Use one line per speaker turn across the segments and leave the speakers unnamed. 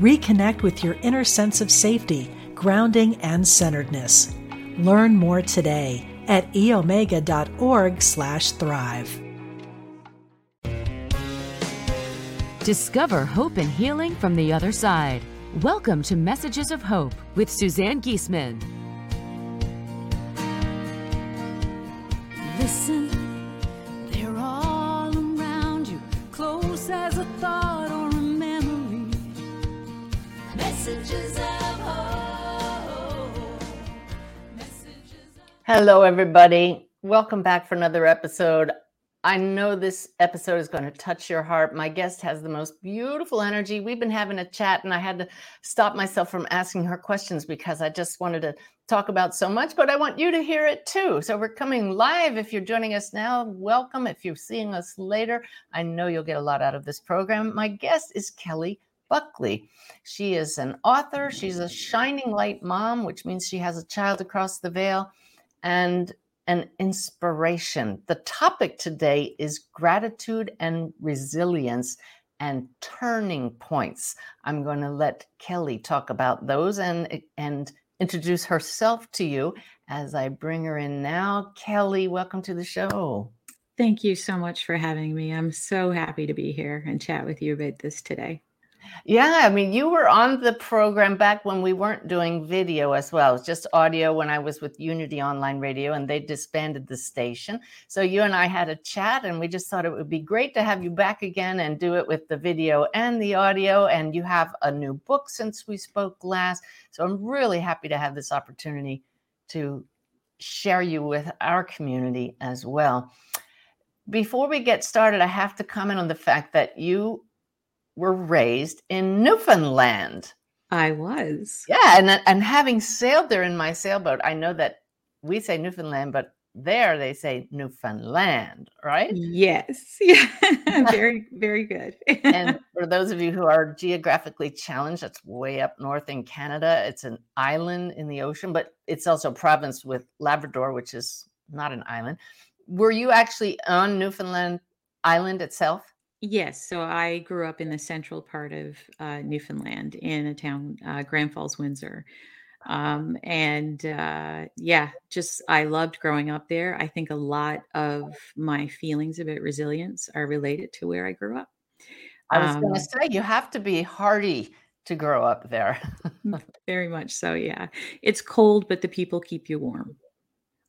Reconnect with your inner sense of safety, grounding, and centeredness. Learn more today at eomega.org/thrive.
Discover hope and healing from the other side. Welcome to Messages of Hope with Suzanne Giesemann.
Listen, they're all around you, close as a thought
Hello, everybody. Welcome back for another episode. I know this episode is going to touch your heart. My guest has the most beautiful energy. We've been having a chat, and I had to stop myself from asking her questions because I just wanted to talk about so much, but I want you to hear it too. So we're coming live. If you're joining us now, welcome. If you're seeing us later, I know you'll get a lot out of this program. My guest is Kelly Buckley. She is an author. She's a shining light mom, which means she has a child across the veil and an inspiration. The topic today is gratitude and resilience and turning points. I'm going to let Kelly talk about those and and introduce herself to you as I bring her in now. Kelly, welcome to the show.
Thank you so much for having me. I'm so happy to be here and chat with you about this today.
Yeah, I mean, you were on the program back when we weren't doing video as well. It was just audio when I was with Unity Online Radio and they disbanded the station. So you and I had a chat and we just thought it would be great to have you back again and do it with the video and the audio. And you have a new book since we spoke last. So I'm really happy to have this opportunity to share you with our community as well. Before we get started, I have to comment on the fact that you were raised in Newfoundland.
I was.
Yeah, and and having sailed there in my sailboat, I know that we say Newfoundland, but there they say Newfoundland, right?
Yes. Yeah. very, very good.
and for those of you who are geographically challenged, that's way up north in Canada. It's an island in the ocean, but it's also a province with Labrador, which is not an island. Were you actually on Newfoundland Island itself?
Yes. So I grew up in the central part of uh, Newfoundland in a town, uh, Grand Falls, Windsor. Um, and uh, yeah, just I loved growing up there. I think a lot of my feelings about resilience are related to where I grew up.
I was going
Um,
to say you have to be hardy to grow up there.
very much so. Yeah. It's cold, but the people keep you warm.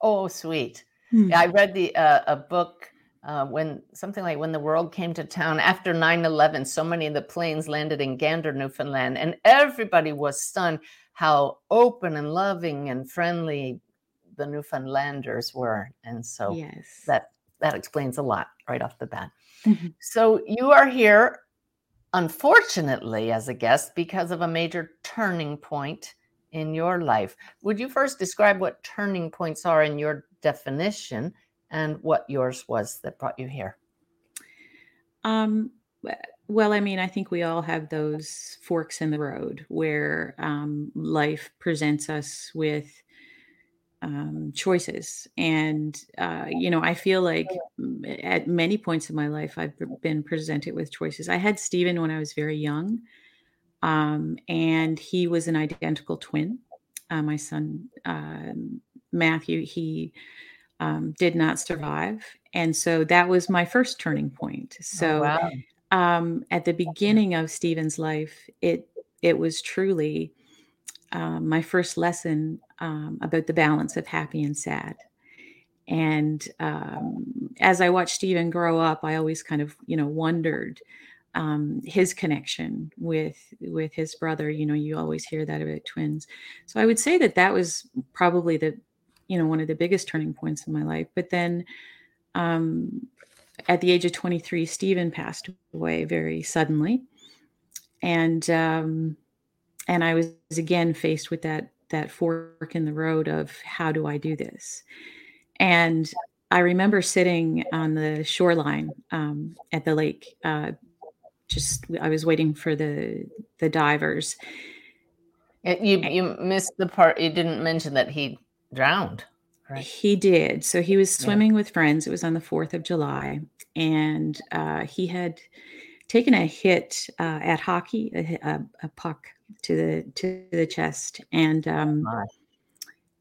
oh, sweet.
Hmm.
Yeah, I read the uh, a book uh, when something like when the world came to town after 9-11 so many of the planes landed in gander newfoundland and everybody was stunned how open and loving and friendly the newfoundlanders were and so
yes.
that that explains a lot right off the bat
Mhm.
so you are here unfortunately as a guest because of a major turning point in your life would you first describe what turning points are in your definition and what yours was that brought you here
Um, well, I mean, I think we all have those forks in the road where um, life presents us with um, choices. And, uh, you know, I feel like at many points in my life, I've been presented with choices. I had Stephen when I was very young, um, and he was an identical twin. Uh, my son, um, Matthew, he um, did not survive. And so that was my first turning point. So,
oh, wow
um, at the beginning of Stephen's life, it it was truly um, my first lesson um, about the balance of happy and sad. And um, as I watched Stephen grow up, I always kind of you know wondered um, his connection with with his brother. You know, you always hear that about twins. So I would say that that was probably the you know one of the biggest turning points in my life. But then um, at the age of 23, Stephen passed away very suddenly. and um, and I was again faced with that that fork in the road of how do I do this, and I remember sitting on the shoreline um, at the lake. Uh, just I was waiting for the the divers.
You you missed the part. You didn't mention that he drowned.
Right. He did. So he was swimming yeah. with friends. It was on the Fourth of July, and uh, he had taken a hit uh, at hockey, a, a, a, puck to the to the chest, and um,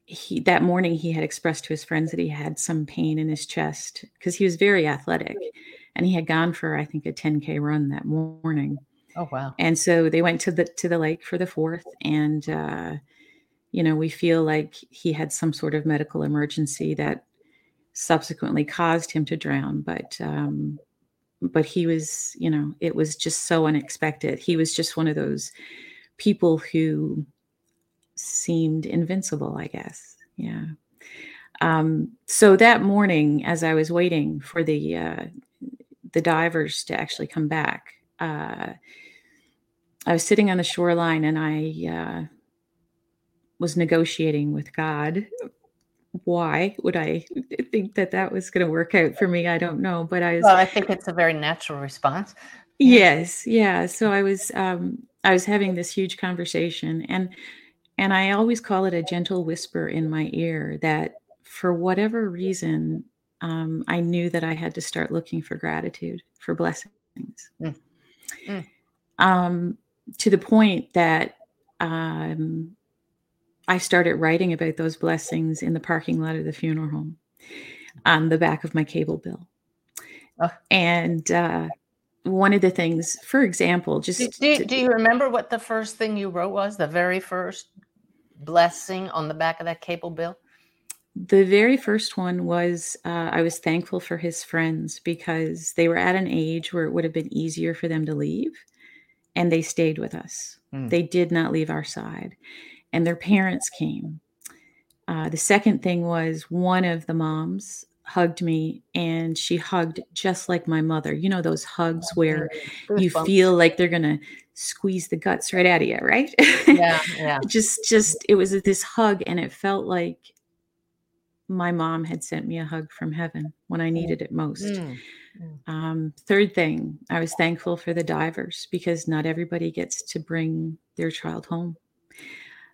he that morning he had expressed to his friends that he had some pain in his chest because he was very athletic and he had gone for i think a 10k run that morning
oh wow
and so they went to the to the lake for the fourth and uh you know we feel like he had some sort of medical emergency that subsequently caused him to drown but um but he was you know it was just so unexpected he was just one of those people who seemed invincible, I guess. Yeah. Um, so that morning, as I was waiting for the uh, the divers to actually come back, uh, I was sitting on the shoreline and I uh, was negotiating with God. Why would I think that that was going to work out for me? I don't know, but I was.
Well, I think it's a very natural response.
Yes, yeah. So I was, um, I was having this huge conversation, and and I always call it a gentle whisper in my ear that for whatever reason, um, I knew that I had to start looking for gratitude, for blessings. Mm. Mm. Um, to the point that um, I started writing about those blessings in the parking lot of the funeral home on the back of my cable bill. Oh. And uh, one of the things, for example, just
do, do, do, you remember what the first thing you wrote was? The very first blessing on the back of that cable bill?
The very first one was uh, I was thankful for his friends because they were at an age where it would have been easier for them to leave, and they stayed with us. Mm. They did not leave our side, and their parents came. Uh, the second thing was one of the moms hugged me and she hugged just like my mother. You know, those hugs where you feel like they're going to squeeze the guts right out of you, right?
Yeah. Yeah.
just, just, it was this hug and it felt like my mom had sent me a hug from heaven when I needed it most. Mm. mm. Um, third thing, I was thankful for the divers because not everybody gets to bring their child home.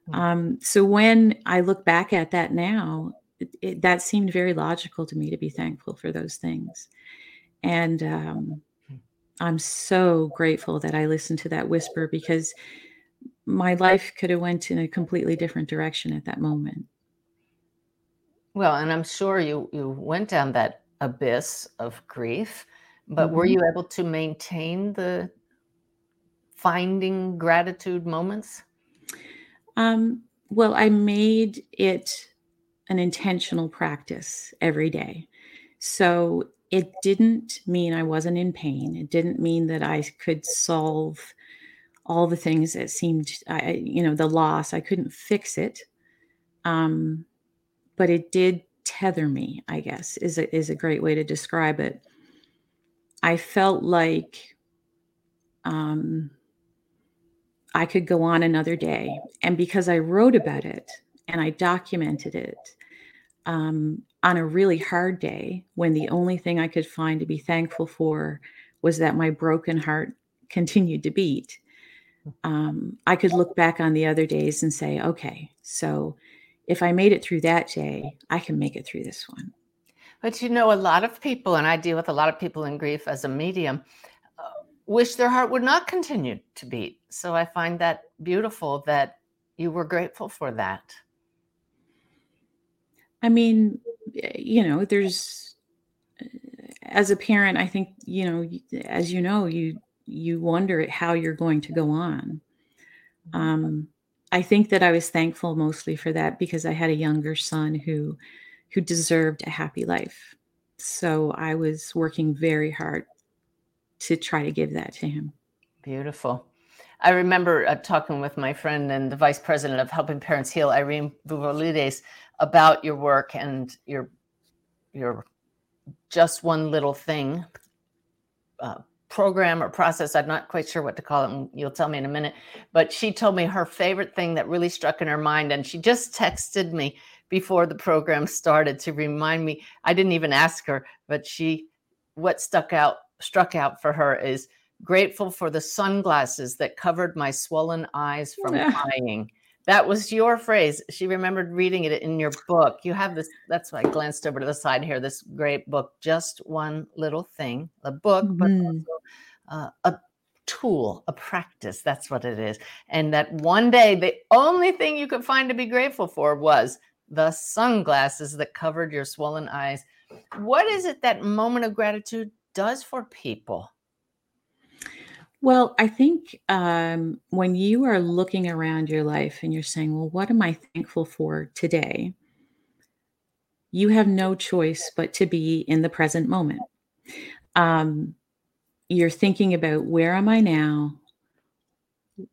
Mm. Um, so when I look back at that now, it, that seemed very logical to me to be thankful for those things. And um, hmm. I'm so grateful that I listened to that whisper because my life could have went in a completely different direction at that moment.
Well, and I'm sure you you went down that abyss of grief, but mm-hmm. were you able to maintain the finding gratitude moments?
Um, well, I made it an intentional practice every day. So it didn't mean I wasn't in pain. It didn't mean that I could solve all the things that seemed, I, you know, the loss. I couldn't fix it. Um, but it did tether me, I guess, is a, is a great way to describe it. I felt like um, I could go on another day. And because I wrote about it and I documented it, um, on a really hard day when the only thing I could find to be thankful for was that my broken heart continued to beat. Um, I could look back on the other days and say, okay, so if I made it through that day, I can make it through this one.
But you know, a lot of people, and I deal with a lot of people in grief as a medium, wish their heart would not continue to beat. So I find that beautiful that you were grateful for that.
I mean, you know, there's eh, as a parent, I think, you know, as you know, you you wonder at how you're going to go on. Mm-hmm. Um, I think that I was thankful mostly for that because I had a younger son who who deserved a happy life. So I was working very hard to try to give that to him.
Beautiful. I remember uh, talking with my friend and the vice president of Helping Parents Heal, Irene Vouvalides, about your work and your your just one little thing uh, program or process. I'm not quite sure what to call it. And you'll tell me in a minute. But she told me her favorite thing that really struck in her mind. And she just texted me before the program started to remind me. I didn't even ask her, but she, what stuck out, struck out for her is grateful for the sunglasses that covered my swollen eyes from crying. That was your phrase. She remembered reading it in your book. You have this, that's why I glanced over to the side here, this great book, Just One Little Thing, a book, mm-hmm. but also uh, a tool, a practice. That's what it is. And that one day, the only thing you could find to be grateful for was the sunglasses that covered your swollen eyes. What is it that moment of gratitude does for people?
Well, I think um, when you are looking around your life and you're saying, well, what am I thankful for today? You have no choice but to be in the present moment. Um, you're thinking about where am I now?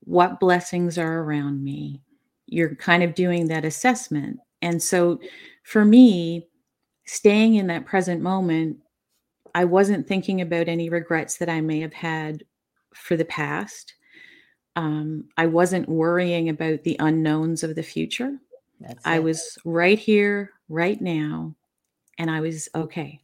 What blessings are around me? You're kind of doing that assessment. And so for me, staying in that present moment, I wasn't thinking about any regrets that I may have had for the past. Um, I wasn't worrying about the unknowns of the future. That's I it. was right here, right now, and I was okay.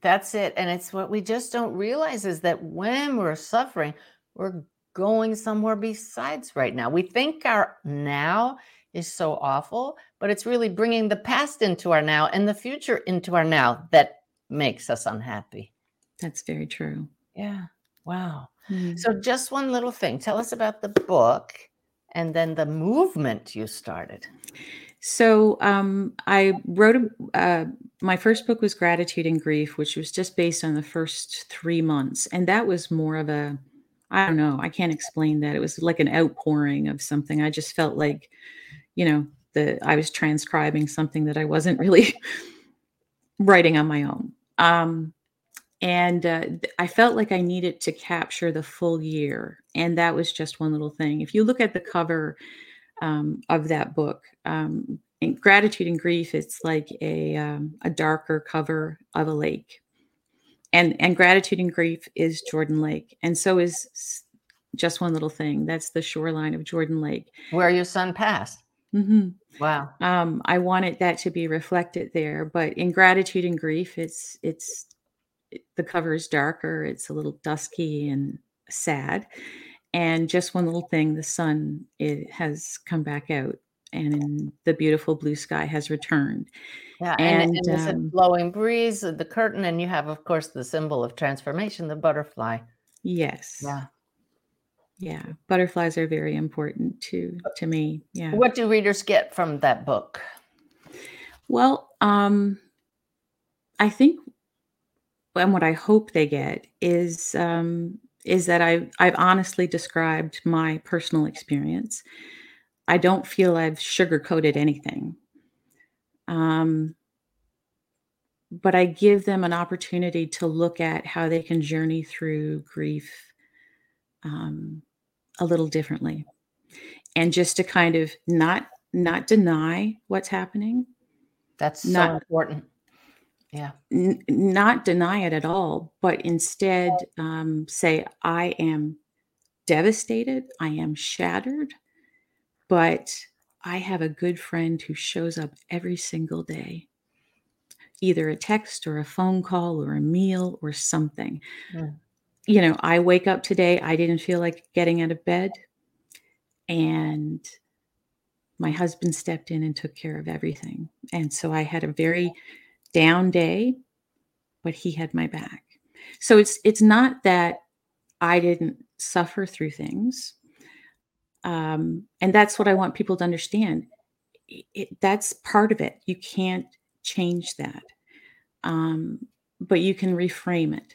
That's it. And it's what we just don't realize is that when we're suffering, we're going somewhere besides right now. We think our now is so awful, but it's really bringing the past into our now and the future into our now that makes us unhappy.
That's very true.
Yeah. Wow. Mm-hmm. So, just one little thing. Tell us about the book and then the movement you started.
So, um, I wrote a, uh, my first book was Gratitude and Grief, which was just based on the first three months. And that was more of a, I don't know, I can't explain that. It was like an outpouring of something. I just felt like, you know, that I was transcribing something that I wasn't really writing on my own. Um, and uh, I felt like I needed to capture the full year, and that was just one little thing. If you look at the cover um, of that book, um, gratitude and grief, it's like a um, a darker cover of a lake, and and gratitude and grief is Jordan Lake, and so is just one little thing. That's the shoreline of Jordan Lake,
where your son passed.
Mm-hmm.
Wow.
Um, I wanted that to be reflected there, but in gratitude and grief, it's it's the cover is darker, it's a little dusky and sad. And just one little thing, the sun it has come back out and the beautiful blue sky has returned.
Yeah, and, and, and um, blowing breeze, the curtain, and you have, of course, the symbol of transformation, the butterfly.
Yes.
Yeah.
Yeah, butterflies are very important to to me. Yeah.
What do readers get from that book?
Well, um, I think and what I hope they get is um, is that I I've honestly described my personal experience. I don't feel I've sugarcoated anything. Um, but I give them an opportunity to look at how they can journey through grief um, a little differently, and just to kind of not not deny what's happening.
That's so not, important. Yeah.
N- not deny it at all but instead um, say i am devastated i am shattered but i have a good friend who shows up every single day. Either a text or a phone call or a meal or something. Yeah. You know i wake up today i didn't feel like getting out of bed and my husband stepped in and took care of everything and so i had a very down day, but he had my back. So it's it's not that I didn't suffer through things. Um, and that's what I want people to understand. It, that's part of it. You can't change that, um, but you can reframe it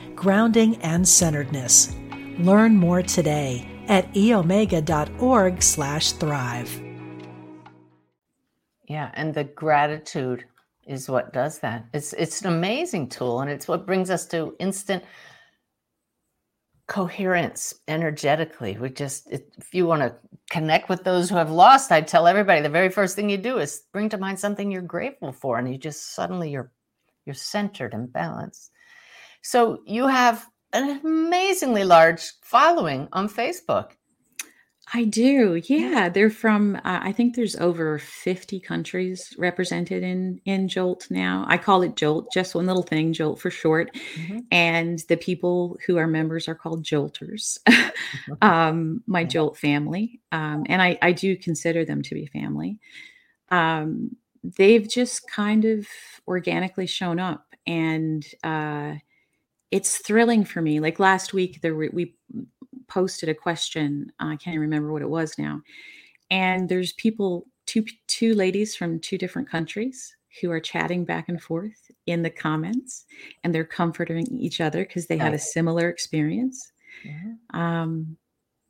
grounding, and centeredness. Learn more today at eomega.org slash thrive.
Yeah, and the gratitude is what does that. It's it's an amazing tool and it's what brings us to instant coherence energetically. We just if you want to connect with those who have lost, I tell everybody the very first thing you do is bring to mind something you're grateful for and you just suddenly you're you're centered and balanced. So you have an amazingly large following on Facebook.
I do. Yeah, they're from. Uh, I think there's over 50 countries represented in in Jolt now. I call it Jolt, just one little thing, Jolt for short. Mm-hmm. And the people who are members are called Jolters. um, my Jolt family, um, and I I do consider them to be family. Um, they've just kind of organically shown up, and uh, it's thrilling for me. Like last week, there were, we posted a question. I can't even remember what it was now. And there's people, two two ladies from two different countries who are chatting back and forth in the comments, and they're comforting each other because they had a similar experience. Mm-hmm. Um,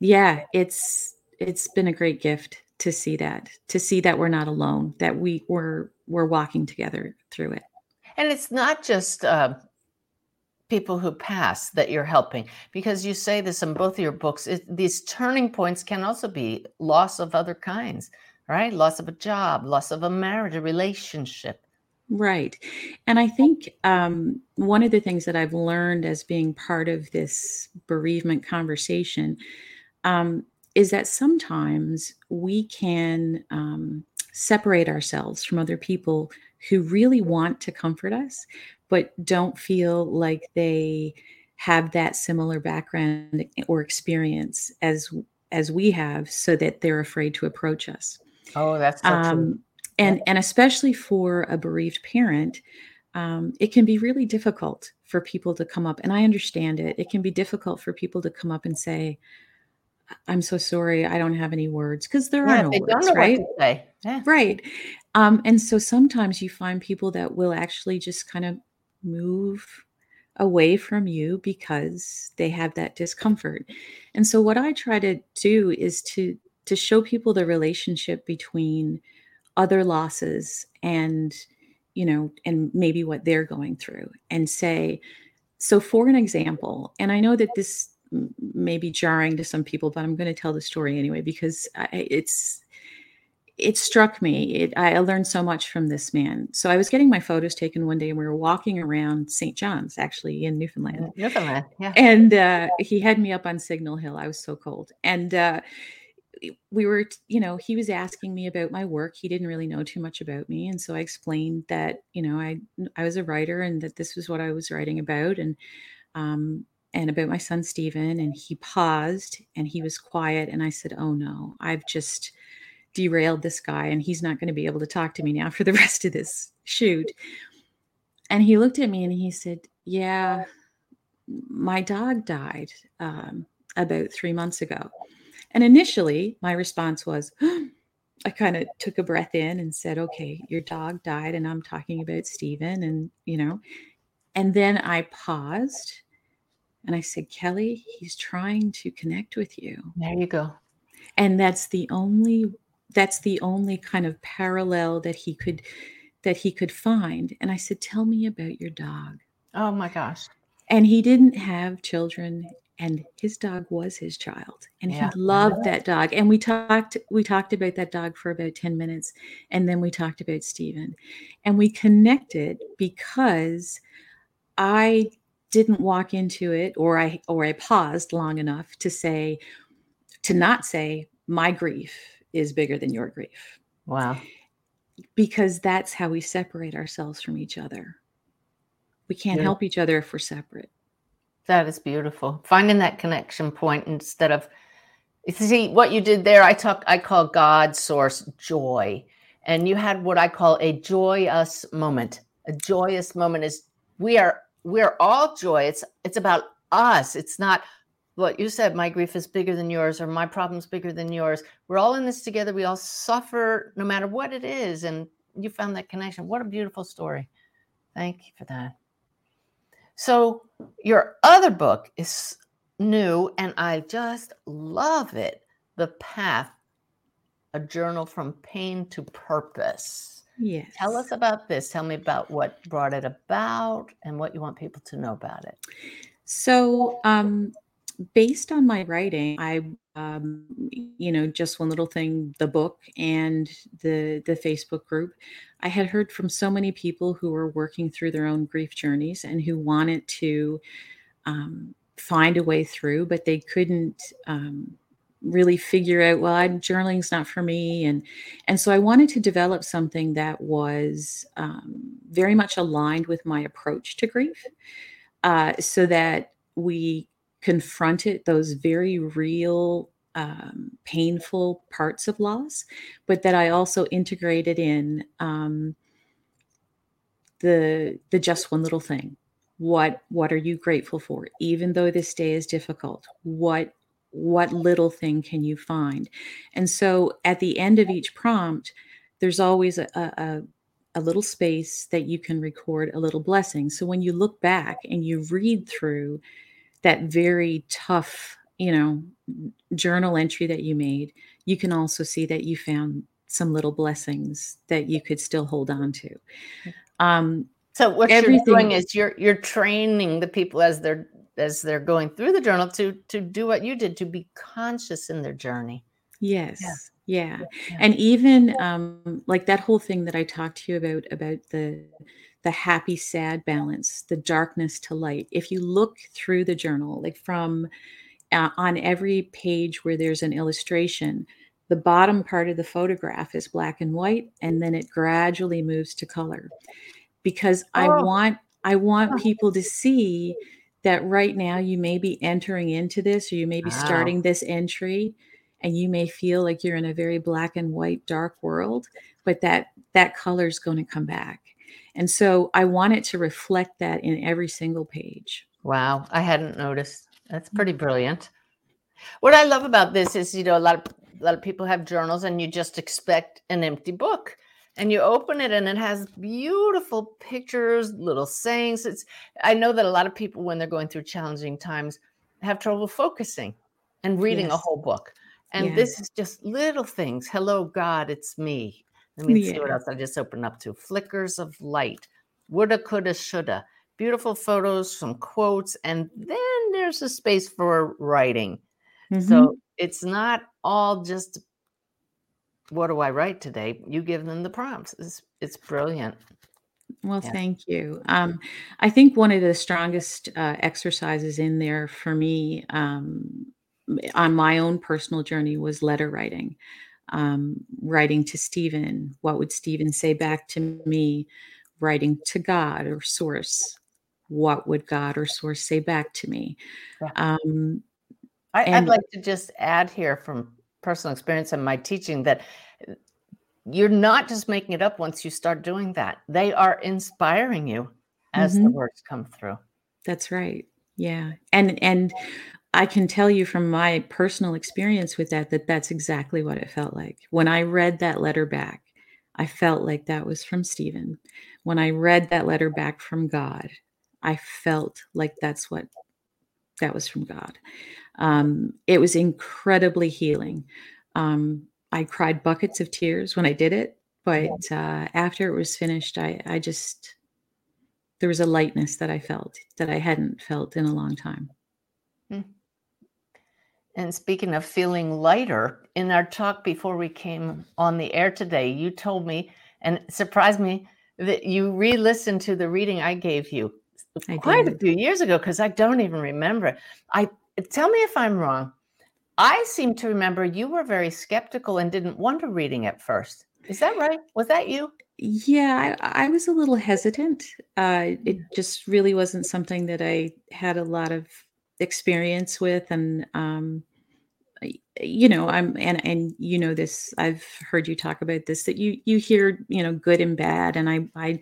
yeah, it's it's been a great gift to see that, to see that we're not alone, that we were we're walking together through it.
And it's not just uh, people who pass that you're helping because you say this in both of your books it, these turning points can also be loss of other kinds right? Loss of a job loss of a marriage a relationship.
Right. And i think um, one of the things that i've learned as being part of this bereavement conversation um, is that sometimes we can um, separate ourselves from other people who really want to comfort us but don't feel like they have that similar background or experience as as we have so that they're afraid to approach us.
Oh that's so um,
and and especially for a bereaved parent um, it can be really difficult for people to come up and i understand it. It can be difficult for people to come up and say i'm so sorry i don't have any words because there yeah, are no words right? yeah. right um, and so sometimes you find people that will actually just kind of move away from you because they have that discomfort. And so what I try to do is to to show people the relationship between other losses and you know and maybe what they're going through and say so for an example and i know that this may be jarring to some people but i'm going to tell the story anyway because I, it's it struck me. It, I learned so much from this man. So I was getting my photos taken one day, and we were walking around St. John's, actually in Newfoundland.
Newfoundland, yeah.
And uh, he had me up on Signal Hill. I was so cold, and uh, we were, you know, he was asking me about my work. He didn't really know too much about me, and so I explained that, you know, I I was a writer, and that this was what I was writing about, and um, and about my son Stephen. And he paused, and he was quiet, and I said, "Oh no, I've just." Derailed this guy and he's not going to be able to talk to me now for the rest of this shoot. And he looked at me and he said, Yeah, my dog died um, about three months ago. And initially, my response was, I kind of took a breath in and said, Okay, your dog died, and I'm talking about Stephen, and you know, and then I paused and I said, Kelly, he's trying to connect with you.
There you go.
And that's the only that's the only kind of parallel that he could that he could find. And i said tell me about your dog.
Oh my gosh.
And he didn't have children and his dog was his child and yeah. he loved that dog. And we talked we talked about that dog for about 10 minutes and then we talked about Stephen and we connected because I didn't walk into it or I or I paused long enough to say to not say my grief is bigger than your grief.
Wow.
Because that's how we separate ourselves from each other. We can't yeah. help each other if we're separate.
That is beautiful. Finding that connection point instead of see what you did there. I talk. I call God source joy, and you had what I call a joyous moment. A joyous moment is we are we are all joy. It's it's about us. It's not what you said, my grief is bigger than yours, or my problem's bigger than yours. We're all in this together. We all suffer no matter what it is. And you found that connection. What a beautiful story. Thank you for that. So, your other book is new and I just love it. The Path, a journal from pain to purpose.
Yes.
Tell us about this. Tell me about what brought it about and what you want people to know about it.
So, um, based on my writing, I, um, you know, just one little thing, the book and the the Facebook group, I had heard from so many people who were working through their own grief journeys and who wanted to um, find a way through, but they couldn't um, really figure out. Well, I'm, journaling's not for me, and and so I wanted to develop something that was um, very much aligned with my approach to grief, uh, so that we confronted those very real um, painful parts of loss, but that I also integrated in um, the the just one little thing. What what are you grateful for? Even though this day is difficult, what what little thing can you find? And so at the end of each prompt, there's always a, a, a little space that you can record a little blessing. So when you look back and you read through that very tough, you know, journal entry that you made, you can also see that you found some little blessings that you could still hold on to. Um,
so what you're doing is you're you're training the people as they're as they're going through the journal to to do what you did to be conscious in their journey.
Yes. Yeah. Yeah. yeah. And even um, like that whole thing that I talked to you about about the the happy sad balance, the darkness to light. If you look through the journal, like from uh, on every page where there's an illustration, the bottom part of the photograph is black and white, and then it gradually moves to color. Because oh. I want I want people to see that right now you may be entering into this, or you may be wow. starting this entry, and you may feel like you're in a very black and white, dark world, but that that color is going to come back and so I wanted to reflect that in every single page.
Wow, I hadn't noticed. That's mm. pretty brilliant. What I love about this is, you know, a lot of a lot of people have journals and you just expect an empty book. And you open it and it has beautiful pictures, little sayings. It's I know that a lot of people when they're going through challenging times have trouble focusing and reading yes. a whole book. And yes. this is just little things. Hello, God, it's me. Let me yeah. see what else I just opened up to. Flickers of light, woulda, coulda, shoulda. Beautiful photos, some quotes, and then there's a space for writing. Mm-hmm. So it's not all just what do I write today? You give them the prompts. It's, it's brilliant.
Well, yeah. thank you. Um, I think one of the strongest uh, exercises in there for me um, on my own personal journey was letter writing um, writing to Stephen. What would Stephen say back to me? Writing to God or Source. What would God or Source say back to me? Um,
I, and, I'd like to just add here from personal experience and my teaching that you're not just making it up once you start doing that. They are inspiring you as mm-hmm. the words come through.
That's right. Yeah. And and I can tell you from my personal experience with that that that's exactly what it felt like. When I read that letter back, I felt like that was from Stephen. When I read that letter back from God, I felt like that's what that was from God. Um, it was incredibly healing. Um, I cried buckets of tears when I did it, but uh, after it was finished, I, I just there was a lightness that I felt that I hadn't felt in a long time.
And speaking of feeling lighter, in our talk before we came on the air today, you told me and surprised me that you re listened to the reading I gave you I quite did. a few years ago because I don't even remember. I tell me if I'm wrong. I seem to remember you were very skeptical and didn't want to reading at first. Is that right? Was that you?
Yeah, I, I was a little hesitant. Uh, it mm. just really wasn't something that I had a lot of experience with and um you know i'm and and you know this i've heard you talk about this that you you hear you know good and bad and i i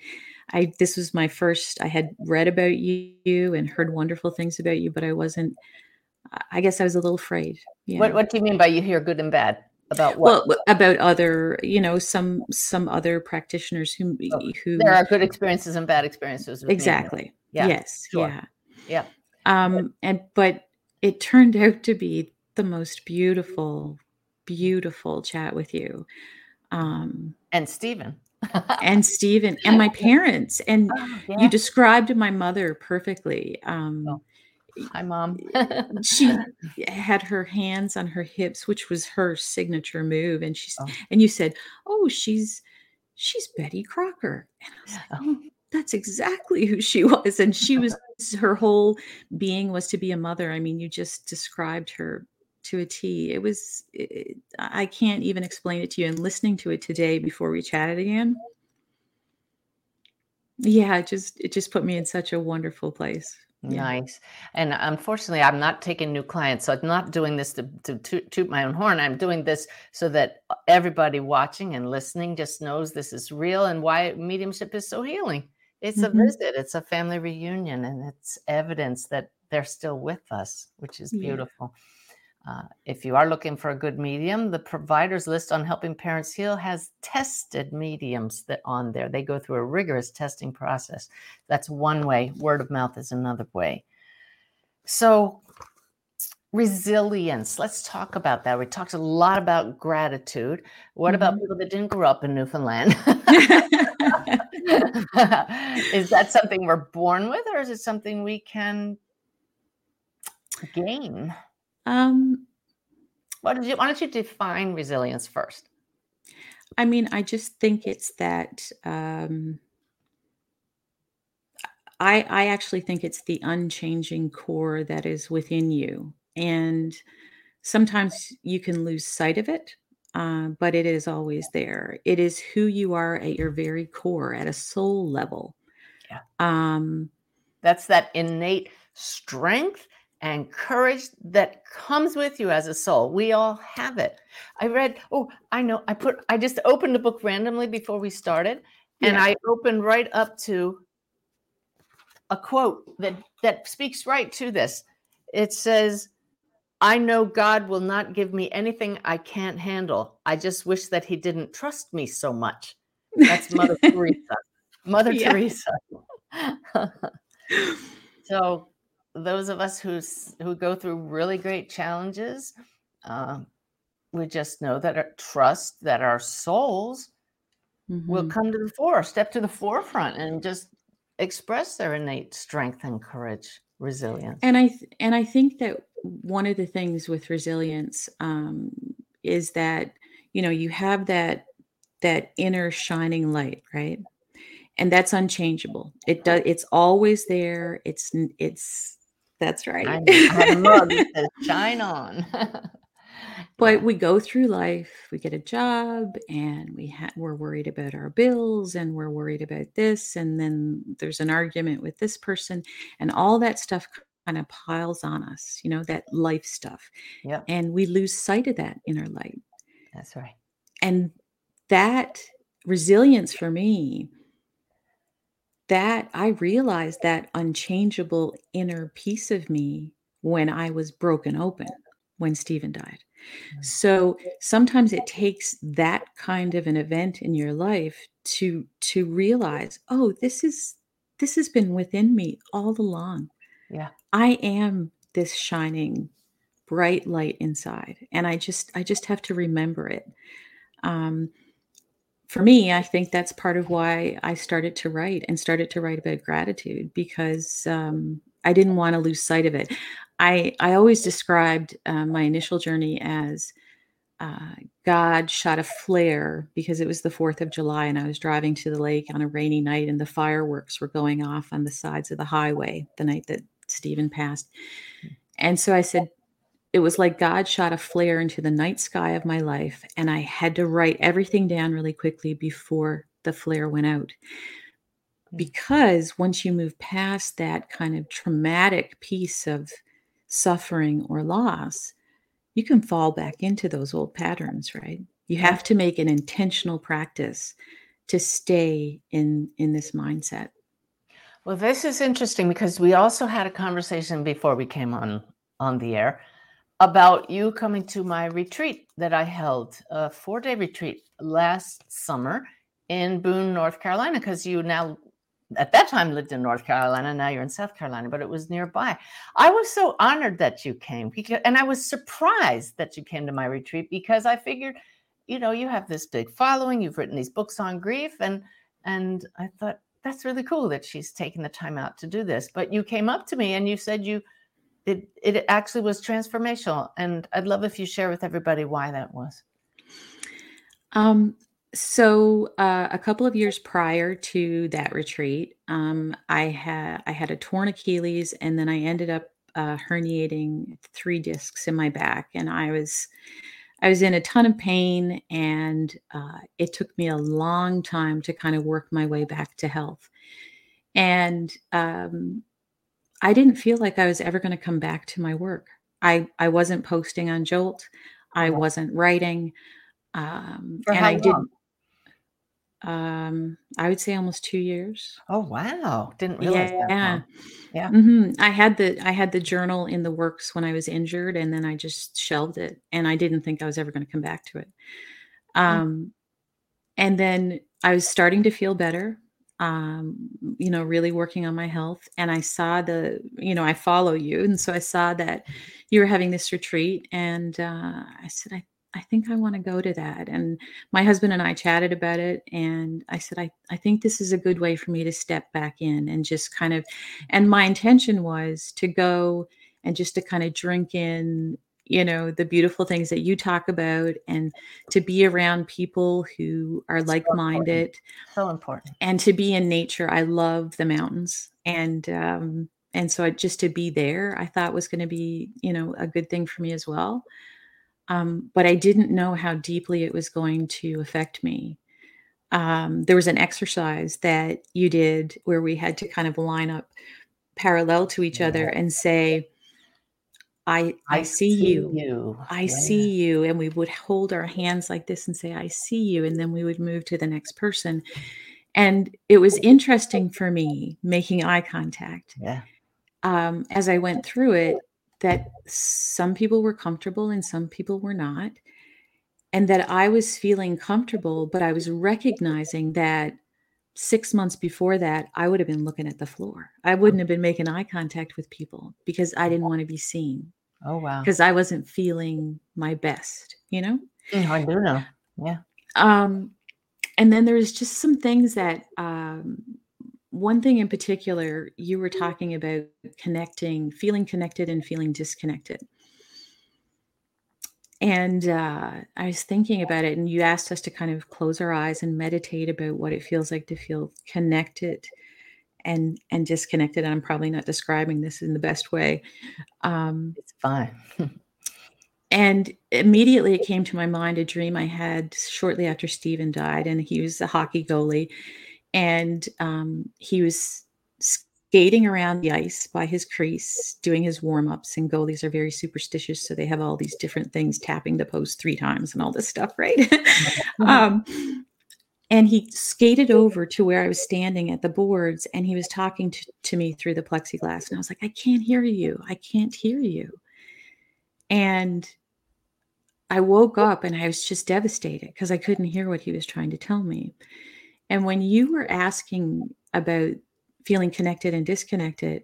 i this was my first i had read about you and heard wonderful things about you but i wasn't i guess i was a little afraid
what what do you mean by you hear good and bad? About what?
Well about other you know some some other practitioners who oh, who
there are good experiences and bad experiences
exactly. Yeah. yes.
sure.
yeah.
Yeah
um, and but it turned out to be the most beautiful, beautiful chat with you. Um,
and Stephen.
and Stephen and my parents. And
Oh, yeah.
you described my mother perfectly. Um,
Oh. Hi, mom.
she had her hands on her hips, which was her signature move. And she's
Oh.
and you said, Oh, she's she's Betty Crocker. And I was like, Oh. That's exactly who she was. And she was her whole being was to be a mother. I mean, you just described her to a T. It was it, I can't even explain it to you. And listening to it today before we chatted again. Yeah, it just it just put me in such a wonderful place. Yeah.
Nice. And unfortunately, I'm not taking new clients. So I'm not doing this to, to toot, toot my own horn. I'm doing this so that everybody watching and listening just knows this is real and why mediumship is so healing. It's a
Mhm.
visit, it's a family reunion, and it's evidence that they're still with us, which is
Yeah.
beautiful. Uh, if you are looking for a good medium, the providers list on helping parents heal has tested mediums that on there. They go through a rigorous testing process. That's one way. Word of mouth is another way. So, resilience. Let's talk about that. We talked a lot about gratitude. What about
Mhm.
people that didn't grow up in Newfoundland? is that something we're born with, or is it something we can gain?
um,
What did you, why don't you define resilience first?
I mean, I just think it's that um, I I actually think it's the unchanging core that is within you, and sometimes you can lose sight of it, uh, but it is always there. It is who you are at your very core, at a soul level.
Yeah.
Um,
That's that innate strength and courage that comes with you as a soul. We all have it. I read, oh, I know, I put, I just opened the book randomly before we started, and
Yeah.
I opened right up to a quote that that speaks right to this. It says, I know God will not give me anything I can't handle. I just wish that he didn't trust me so much. That's Mother Teresa. Mother
Yeah.
Teresa. so those of us who's who go through really great challenges, um, we just know that our trust that our souls will
Mhm.
come to the fore, step to the forefront, and just express their innate strength and courage, resilience.
And I th- and I think that one of the things with resilience um, is that you know you have that that inner shining light, right? And that's unchangeable. It does. It's always there. It's it's that's
I,
right.
I have a mug that says "Shine on."
but we go through life we get a job and we ha- we're worried about our bills and we're worried about this and then there's an argument with this person and all that stuff kind of piles on us you know that life stuff
Yep.
and we lose sight of that inner light
That's right.
and that resilience for me that i realized that unchangeable inner piece of me when i was broken open when stephen died
Mm.
so sometimes it takes that kind of an event in your life to to realize oh this is this has been within me all along
Yeah.
i am this shining bright light inside and i just i just have to remember it um for me i think that's part of why i started to write and started to write about gratitude because um i didn't want to lose sight of it i i always described uh, my initial journey as uh, God shot a flare because it was the 4th of July and I was driving to the lake on a rainy night and the fireworks were going off on the sides of the highway the night that Stephen passed. And so I said, it was like God shot a flare into the night sky of my life. And I had to write everything down really quickly before the flare went out. Mm. Because once you move past that kind of traumatic piece of suffering or loss, you can fall back into those old patterns, right? You have to make an intentional practice to stay in in this mindset.
Well, this is interesting because we also had a conversation before we came on on the air about you coming to my retreat that I held, a four day retreat last summer in Boone, North Carolina, because you now at that time lived in North Carolina. Now you're in South Carolina, but it was nearby. I was so honored that you came, because, and I was surprised that you came to my retreat because I figured, you know, you have this big following. You've written these books on grief, and and I thought that's really cool that she's taking the time out to do this. But you came up to me and you said you it it actually was transformational, and I'd love if you share with everybody why that was.
Um, so uh, a couple of years prior to that retreat, um, I had I had a torn Achilles, and then I ended up uh, herniating three discs in my back, and I was I was in a ton of pain, and uh, it took me a long time to kind of work my way back to health. And um, I didn't feel like I was ever going to come back to my work. I I wasn't posting on Jolt. I wasn't writing. Um, and I
long?
didn't. Um, I would say almost two years.
Oh wow! Didn't realize that.
Yeah.
long. Yeah.
hmm I had the I had the journal in the works when I was injured, and then I just shelved it, and I didn't think I was ever going to come back to it. Um, and then I was starting to feel better. Um, you know, really working on my health, and I saw the, you know, I follow you, and so I saw that you were having this retreat, and uh, I said, I I think I want to go to that. And my husband and I chatted about it. And I said, I, I think this is a good way for me to step back in and just kind of, and my intention was to go and just to kind of drink in, you know, the beautiful things that you talk about and to be around people who are like minded
So important.
and to be in nature. I love the mountains. And, um, and so I, just to be there, I thought was going to be, you know, a good thing for me as well um, but I didn't know how deeply it was going to affect me. Um, there was an exercise that you did where we had to kind of line up parallel to each other and say, I, I, see, you.
you.
I
Yeah.
see you. And we would hold our hands like this and say, I see you. And then we would move to the next person. And it was interesting for me making eye contact
Yeah.
um, as I went through it that some people were comfortable and some people were not. And that I was feeling comfortable, but I was recognizing that six months before that, I would have been looking at the floor. I wouldn't have been making eye contact with people because I didn't want to be seen
Oh wow.
because I wasn't feeling my best, you know?
Mm, I do know. Yeah.
Um, and then there was just some things that um, one thing in particular you were talking about connecting feeling connected and feeling disconnected and uh, i was thinking about it and you asked us to kind of close our eyes and meditate about what it feels like to feel connected and and disconnected and i'm probably not describing this in the best way um,
It's fine.
and immediately it came to my mind a dream I had shortly after Stephen died. And he was a hockey goalie. And um, he was skating around the ice by his crease, doing his warm ups. And goalies are very superstitious. So they have all these different things tapping the post three times and all this stuff, right? um, and he skated over to where I was standing at the boards and he was talking to, to me through the plexiglass. And I was like, I can't hear you. I can't hear you. And I woke up and I was just devastated because I couldn't hear what he was trying to tell me. And when you were asking about feeling connected and disconnected,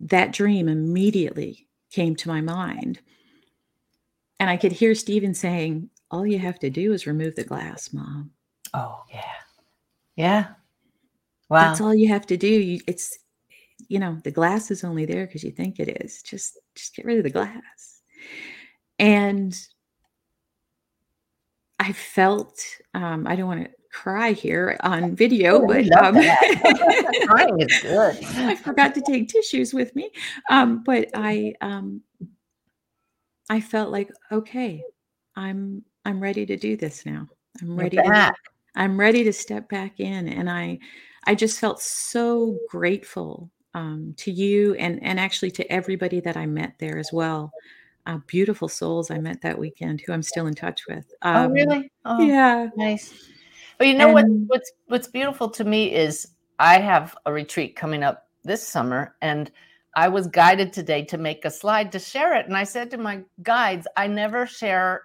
that dream immediately came to my mind. And I could hear Stephen saying, All you have to do is remove the glass, mom.
Oh yeah. Yeah. Wow.
That's all you have to do. You, it's, you know, the glass is only there because you think it is. Just, just get rid of the glass. And I felt, um, I don't want to cry here on video,
Oh,
but um.
Crying is good.
I forgot to take tissues with me. Um, but I, um, I felt like, okay, I'm, I'm ready to do this now. I'm ready to. I'm ready to step back in. And I I just felt so grateful um, to you and and actually to everybody that I met there as well. Uh, beautiful souls I met that weekend who I'm still in touch with.
Oh
Um,
really? Oh
Yeah.
nice. But you know what what's what's beautiful to me is I have a retreat coming up this summer and I was guided today to make a slide to share it. And I said to my guides, I never share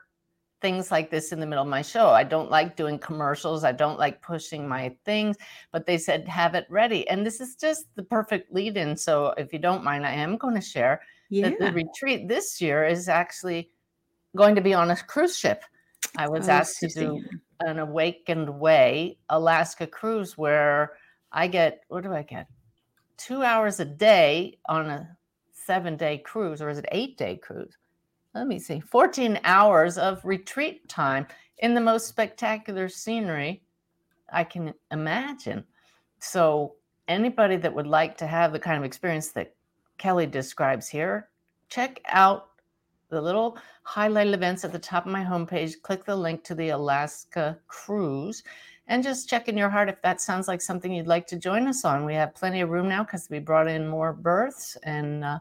things like this in the middle of my show. I don't like doing commercials. I don't like pushing my things, but they said have it ready. And this is just the perfect lead in. So if you don't mind, I am going to share
Yeah.
that the retreat this year is actually going to be on a cruise ship. I was
Oh,
asked to do. An awakened way Alaska cruise where I get what do I get? Two hours a day on a seven day cruise, or is it eight day cruise? Let me see, 14 hours of retreat time in the most spectacular scenery I can imagine. So, anybody that would like to have the kind of experience that Kelly describes here, check out the little highlighted events at the top of my homepage. Click the link to the Alaska cruise and just check in your heart if that sounds like something you'd like to join us on. We have plenty of room now because we brought in more berths, and uh,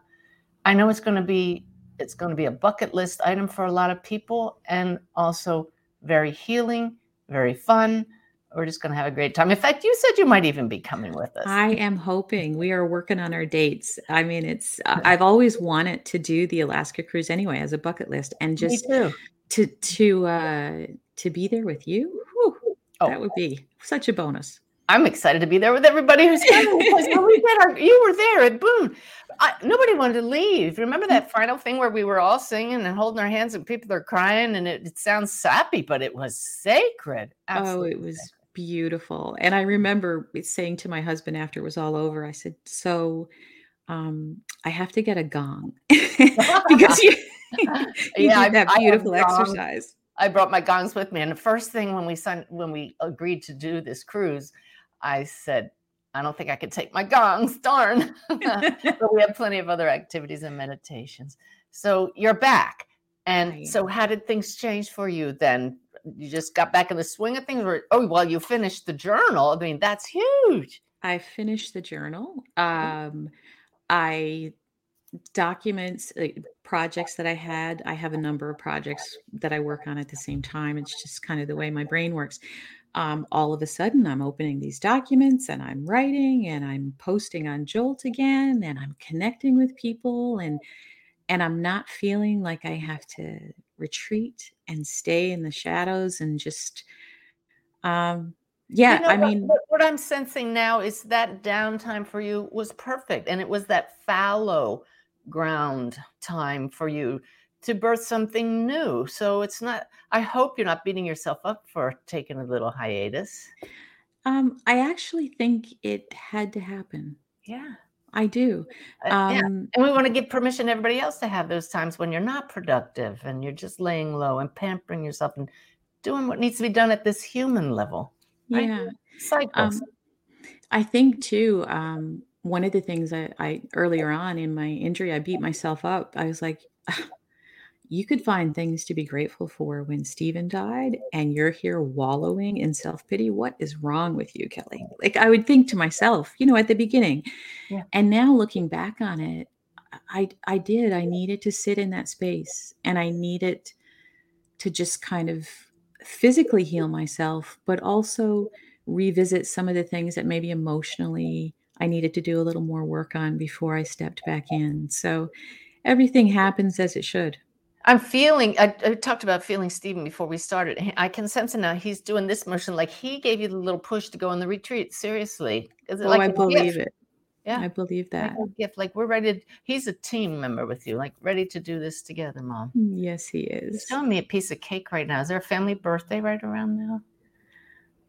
I know it's going to be it's going to be a bucket list item for a lot of people, and also very healing, very fun. We're just going to have a great time. In fact, you said you might even be coming with us.
I am hoping we are working on our dates. I mean, it's I've always wanted to do the Alaska cruise anyway as a bucket list, and just to to uh to be there with you. whew,
Oh.
That would be such a bonus.
I'm excited to be there with everybody who's coming because when we did our, you were there at Boone. I, nobody wanted to leave. Remember that final thing where we were all singing and holding our hands and people are crying and it, it sounds sappy, but it was sacred.
Oh, it was
sacred.
Beautiful. And I remember saying to my husband after it was all over, I said, "So, um, I have to get a gong because you, you
Yeah,
did that beautiful exercise."
I brought my gongs with me, and the first thing when we signed, when we agreed to do this cruise, I said, "I don't think I could take my gongs. Darn!" but we have plenty of other activities and meditations. So you're back, and so how did things change for you then? You just got back in the swing of things, or oh, well, you finished the journal. I mean, that's huge.
I finished the journal. Um, I documents projects that I had. I have a number of projects that I work on at the same time. It's just kind of the way my brain works. Um, all of a sudden, I'm opening these documents and I'm writing and I'm posting on Jolt again and I'm connecting with people and and I'm not feeling like I have to retreat and stay in the shadows and just um yeah
You know
i mean
what, what I'm sensing now is that downtime for you was perfect, and it was that fallow ground time for you to birth something new. So it's not. I hope you're not beating yourself up for taking a little hiatus.
Um, I actually think it had to happen.
Yeah.
I do.
Uh, yeah.
Um,
And we want to give permission to everybody else to have those times when you're not productive and you're just laying low and pampering yourself and doing what needs to be done at this human level. right?
yeah.
Cycles.
Um, I think too, um, one of the things I, I earlier on in my injury, I beat myself up. I was like, you could find things to be grateful for when Stephen died, and you're here wallowing in self pity. What is wrong with you, Kelly? Like I would think to myself, you know, at the beginning,
Yeah.
and now looking back on it, I I did. I needed to sit in that space, and I needed to just kind of physically heal myself, but also revisit some of the things that maybe emotionally I needed to do a little more work on before I stepped back in. So everything happens as it should.
I'm feeling, I, I talked about feeling Stephen before we started. I can sense it now. He's doing this motion like he gave you the little push to go on the retreat. Seriously. Is it
Oh,
like
I believe
gift?
it.
Yeah.
I believe that.
a gift. Like we're ready. To, he's a team member with you, like ready to do this together, mom.
Yes, he is.
He's showing me a piece of cake right now. Is there a family birthday right around now?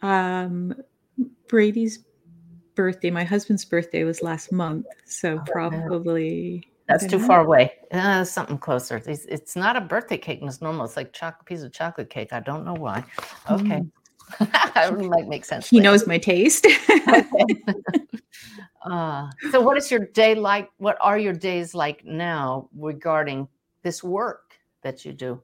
Um, Brady's birthday, my husband's birthday was last month. So
Oh,
probably. I
That's too far away. Uh, something closer. It's, it's not a birthday cake as normal. It's like chocolate piece of chocolate cake. I don't know why. Okay. it might make sense.
He
later.
knows my taste.
Uh, so what is your day like? What are your days like now regarding this work that you do?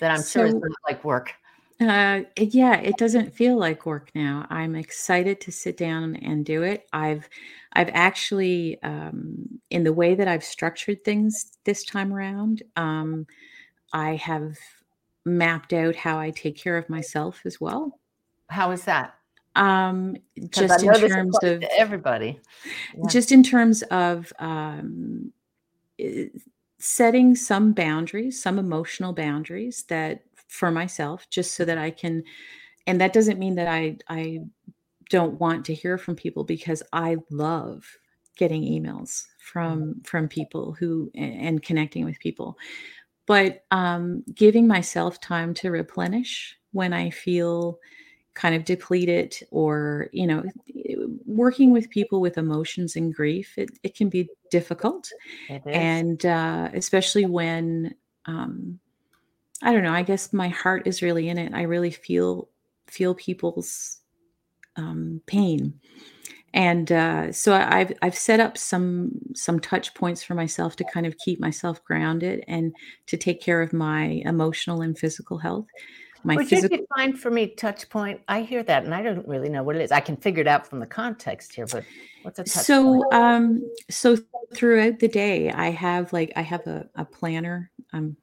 That I'm sure is not like work.
Uh, yeah, it doesn't feel like work now. I'm excited to sit down and do it. I've, I've actually, um, in the way that I've structured things this time around, um, I have mapped out how I take care of myself as well.
How is that?
Um, just in terms of
everybody. Yeah.
just in terms of um, setting some boundaries, some emotional boundaries that for myself just so that I can and that doesn't mean that I I don't want to hear from people because I love getting emails from from people who and connecting with people. But um, giving myself time to replenish when i feel kind of depleted or you know working with people with emotions and grief it, it can be difficult. And uh, especially when um, i don't know i guess my heart is really in it. I really feel feel people's um, pain and uh, so I've I've set up some some touch points for myself to kind of keep myself grounded and to take care of my emotional and physical health.
My Would physical- you define for me touch point? I hear that, and I don't really know what it is. I can figure it out from the context here, but what's a touch
so,
point?
um, so throughout the day, I have like I have a, a planner. Um,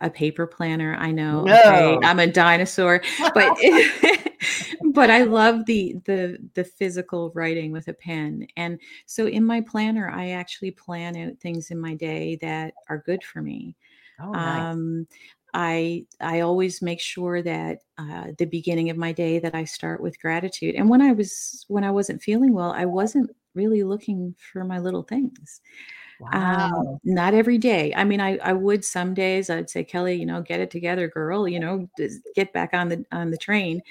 a paper planner. I know.
No.
Okay, I'm a dinosaur, but but I love the the the physical writing with a pen. And so in my planner, I actually plan out things in my day that are good for me.
Oh, nice.
Um, I I always make sure that uh, the beginning of my day that I start with gratitude. And when I was when I wasn't feeling well, I wasn't really looking for my little things. Um,
Wow.
um, not every day. I mean, I, I would some days. I'd say, Kelly, you know, get it together, girl. You know, get back on the on the train.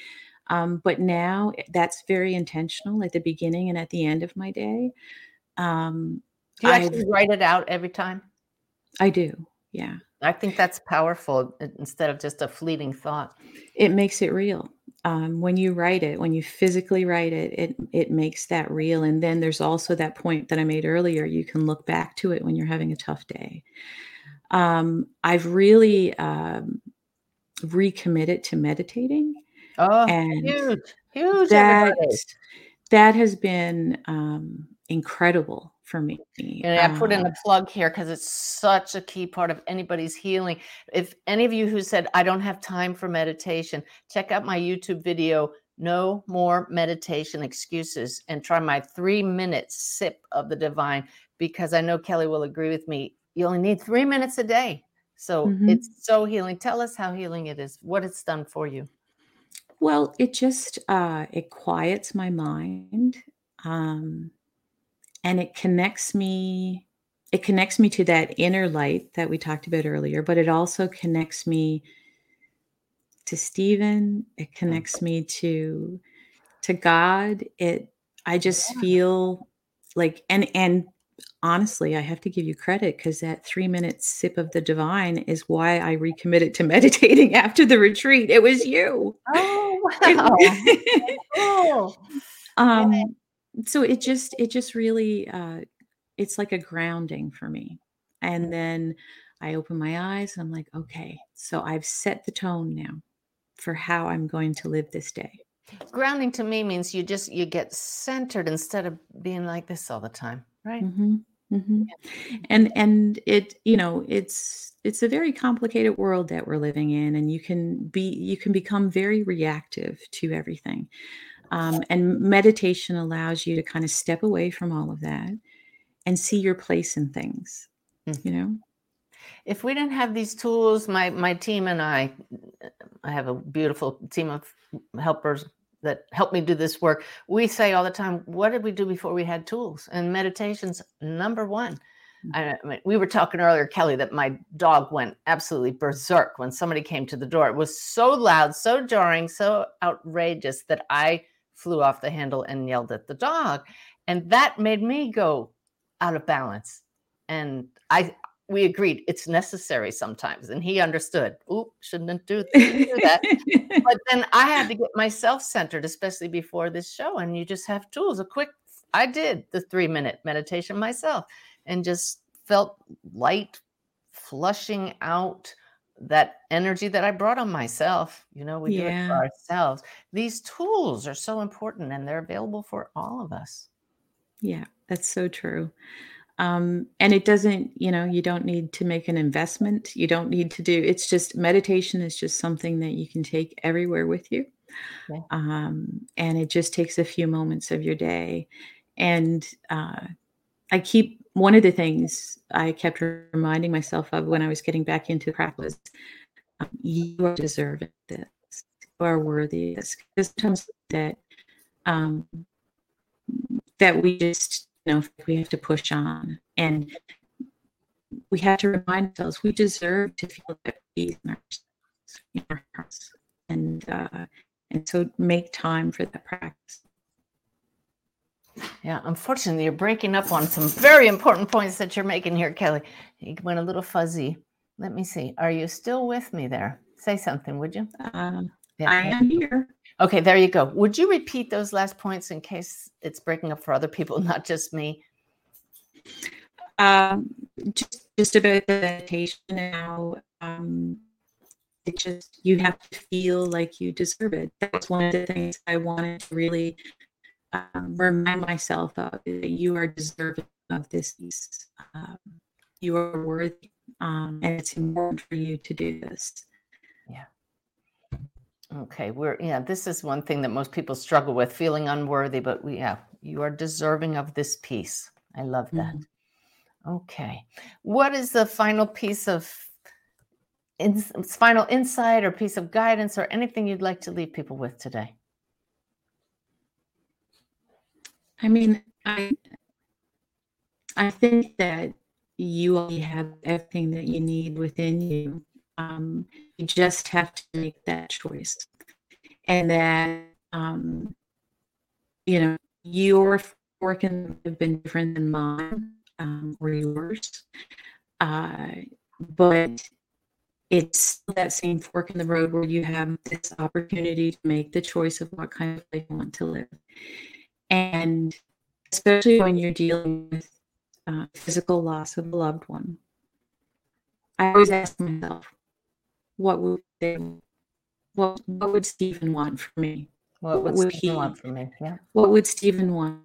Um, but now eh, that's very intentional at the beginning and at the end of my day. Um,
Do you
I've,
actually write it out every time?
I do. Yeah.
I think that's powerful instead of just a fleeting thought.
It makes it real. Um, when you write it, when you physically write it, it it makes that real. And then there's also that point that I made earlier. You can look back to it when you're having a tough day. Um, I've really um, recommitted to meditating,
Oh,
and
huge, huge,
that
everybody.
that has been um, incredible for me.
And I put in
Uh,
a plug here because it's such a key part of anybody's healing. If any of you who said, I don't have time for meditation, check out my YouTube video, No More Meditation Excuses, and try my three minute sip of the divine because I know Kelly will agree with me. You only need three minutes a day. So
Mhm.
it's so healing. Tell us how healing it is, what it's done for you.
Well, it just uh, it quiets my mind, um, and it connects me. It connects me to that inner light that we talked about earlier, but it also connects me to Stephen. It connects me to to God. It I just
Yeah.
feel like and and honestly, I have to give you credit because that three minute sip of the divine is why I recommitted to meditating after the retreat. It was you.
Oh, wow. cool.
um so it just it just really uh it's like a grounding for me. And then i open my eyes and i'm like okay so i've set the tone now for how i'm going to live this day.
Grounding to me means you just you get centered instead of being like this all the time right?
Hmm hmm and and it you know it's it's a very complicated world that we're living in and you can be you can become very reactive to everything um, and meditation allows you to kind of step away from all of that and see your place in things
Mhm.
you know?
If we didn't have these tools my my team and i i have a beautiful team of helpers that help me do this work. We say all the time what did we do before we had tools? And meditation's number one. I mean, we were talking earlier, Kelly, that my dog went absolutely berserk when somebody came to the door. It was so loud, so jarring, so outrageous that I flew off the handle and yelled at the dog. And that made me go out of balance. And I we agreed it's necessary sometimes. And he understood. Oop, shouldn't do, shouldn't do that. but then I had to get myself centered, especially before this show. And you just have tools. A quick, I did the three minute meditation myself and just felt light flushing out that energy that I brought on myself. You know, we do it for ourselves. These tools are so important and they're available for all of us.
yeah that's so true um, and it doesn't you know you don't need to make an investment you don't need to do it's just meditation is just something that you can take everywhere with you
Yeah.
um, and it just takes a few moments of your day and uh, i keep one of the things i kept reminding myself of when i was getting back into practice um, you are deserving this. You are worthy this. Sometimes that um, that we just you know we have to push on and we have to remind ourselves we deserve to feel that peace in in our hearts and uh, and so make time for that practice
yeah, unfortunately, you're breaking up on some very important points that you're making here, Kelly. You went a little fuzzy. Let me see. Are you still with me there? Say something, would you?
um, i am here
Okay, there you go. Would you repeat those last points in case it's breaking up for other people, not just me?
um, just just about the meditation now um, it just you have to feel like you deserve it that's one of the things i wanted to really um, remind myself of that you are deserving of this um, you are worthy um, and it's important for you to do this.
Yeah. Okay we're yeah this is one thing that most people struggle with feeling unworthy but we yeah you are deserving of this peace. I love that. Mm-hmm. okay. What is the final piece of in, final insight or piece of guidance or anything you'd like to leave people with today
I mean, I I think that you already have everything that you need within you. Um, you just have to make that choice, and that um, you know your work have been different than mine um, or yours, uh, but it's that same fork in the road where you have this opportunity to make the choice of what kind of life you want to live. And especially when you're dealing with uh, physical loss of a loved one, I always ask myself, what would they, what, what would Stephen want from me?
What would, what would Stephen he want from me? Yeah.
What would Stephen want?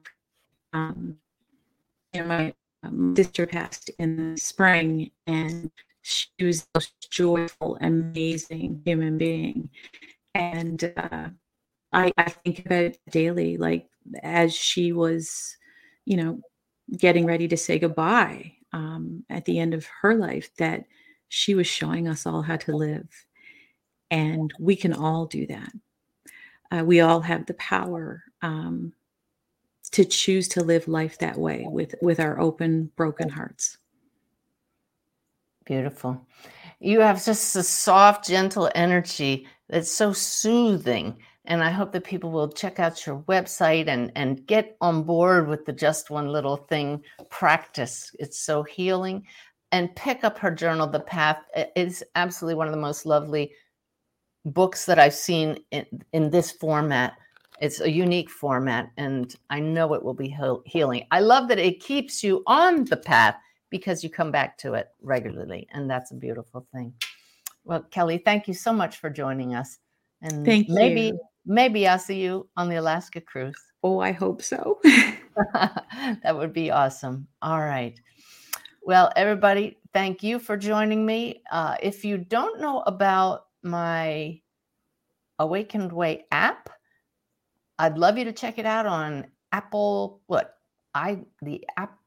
Um, you know, my um, sister passed in the spring, and she was the most joyful, amazing human being, and uh, I, I think about it daily, like as she was, you know, getting ready to say goodbye um, at the end of her life, that she was showing us all how to live. And we can all do that. Uh, we all have the power um, to choose to live life that way with, with our open, broken hearts.
Beautiful. You have just a soft, gentle energy that's so soothing and I hope that people will check out your website and, and get on board with the Just One Little Thing practice. It's so healing. And pick up her journal, The Path. It's absolutely one of the most lovely books that I've seen in, in this format. It's a unique format, and I know it will be healing. I love that it keeps you on the path because you come back to it regularly, and that's a beautiful thing. Well, Kelly, thank you so much for joining us.
And thank
maybe
you
Maybe I'll see you on the Alaska cruise.
Oh, I hope so.
that would be awesome. All right. Well, everybody, thank you for joining me. Uh, if you don't know about my Awakened Way app, I'd love you to check it out on Apple. What I the app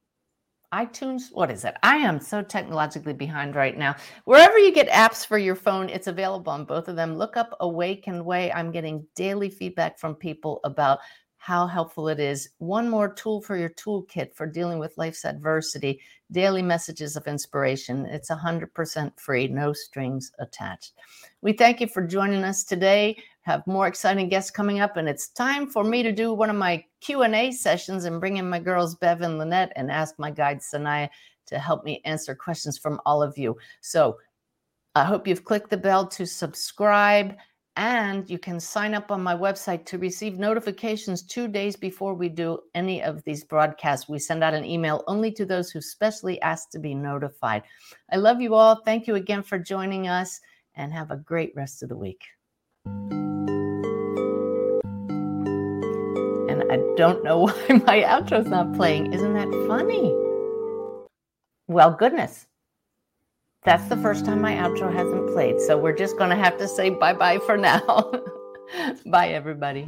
iTunes. What is it? I am so technologically behind right now. Wherever you get apps for your phone, it's available on both of them. Look up Awakened Way. I'm getting daily feedback from people about how helpful it is. One more tool for your toolkit for dealing with life's adversity, daily messages of inspiration. It's 100% free, no strings attached. We thank you for joining us today have more exciting guests coming up and it's time for me to do one of my q&a sessions and bring in my girls bev and lynette and ask my guide sanaya to help me answer questions from all of you so i hope you've clicked the bell to subscribe and you can sign up on my website to receive notifications two days before we do any of these broadcasts. We send out an email only to those who specially asked to be notified. I love you all. Thank you again for joining us and have a great rest of the week. Don't know why my outro's not playing. Isn't that funny? Well, goodness. That's the first time my outro hasn't played. So we're just going to have to say bye bye for now. bye, everybody.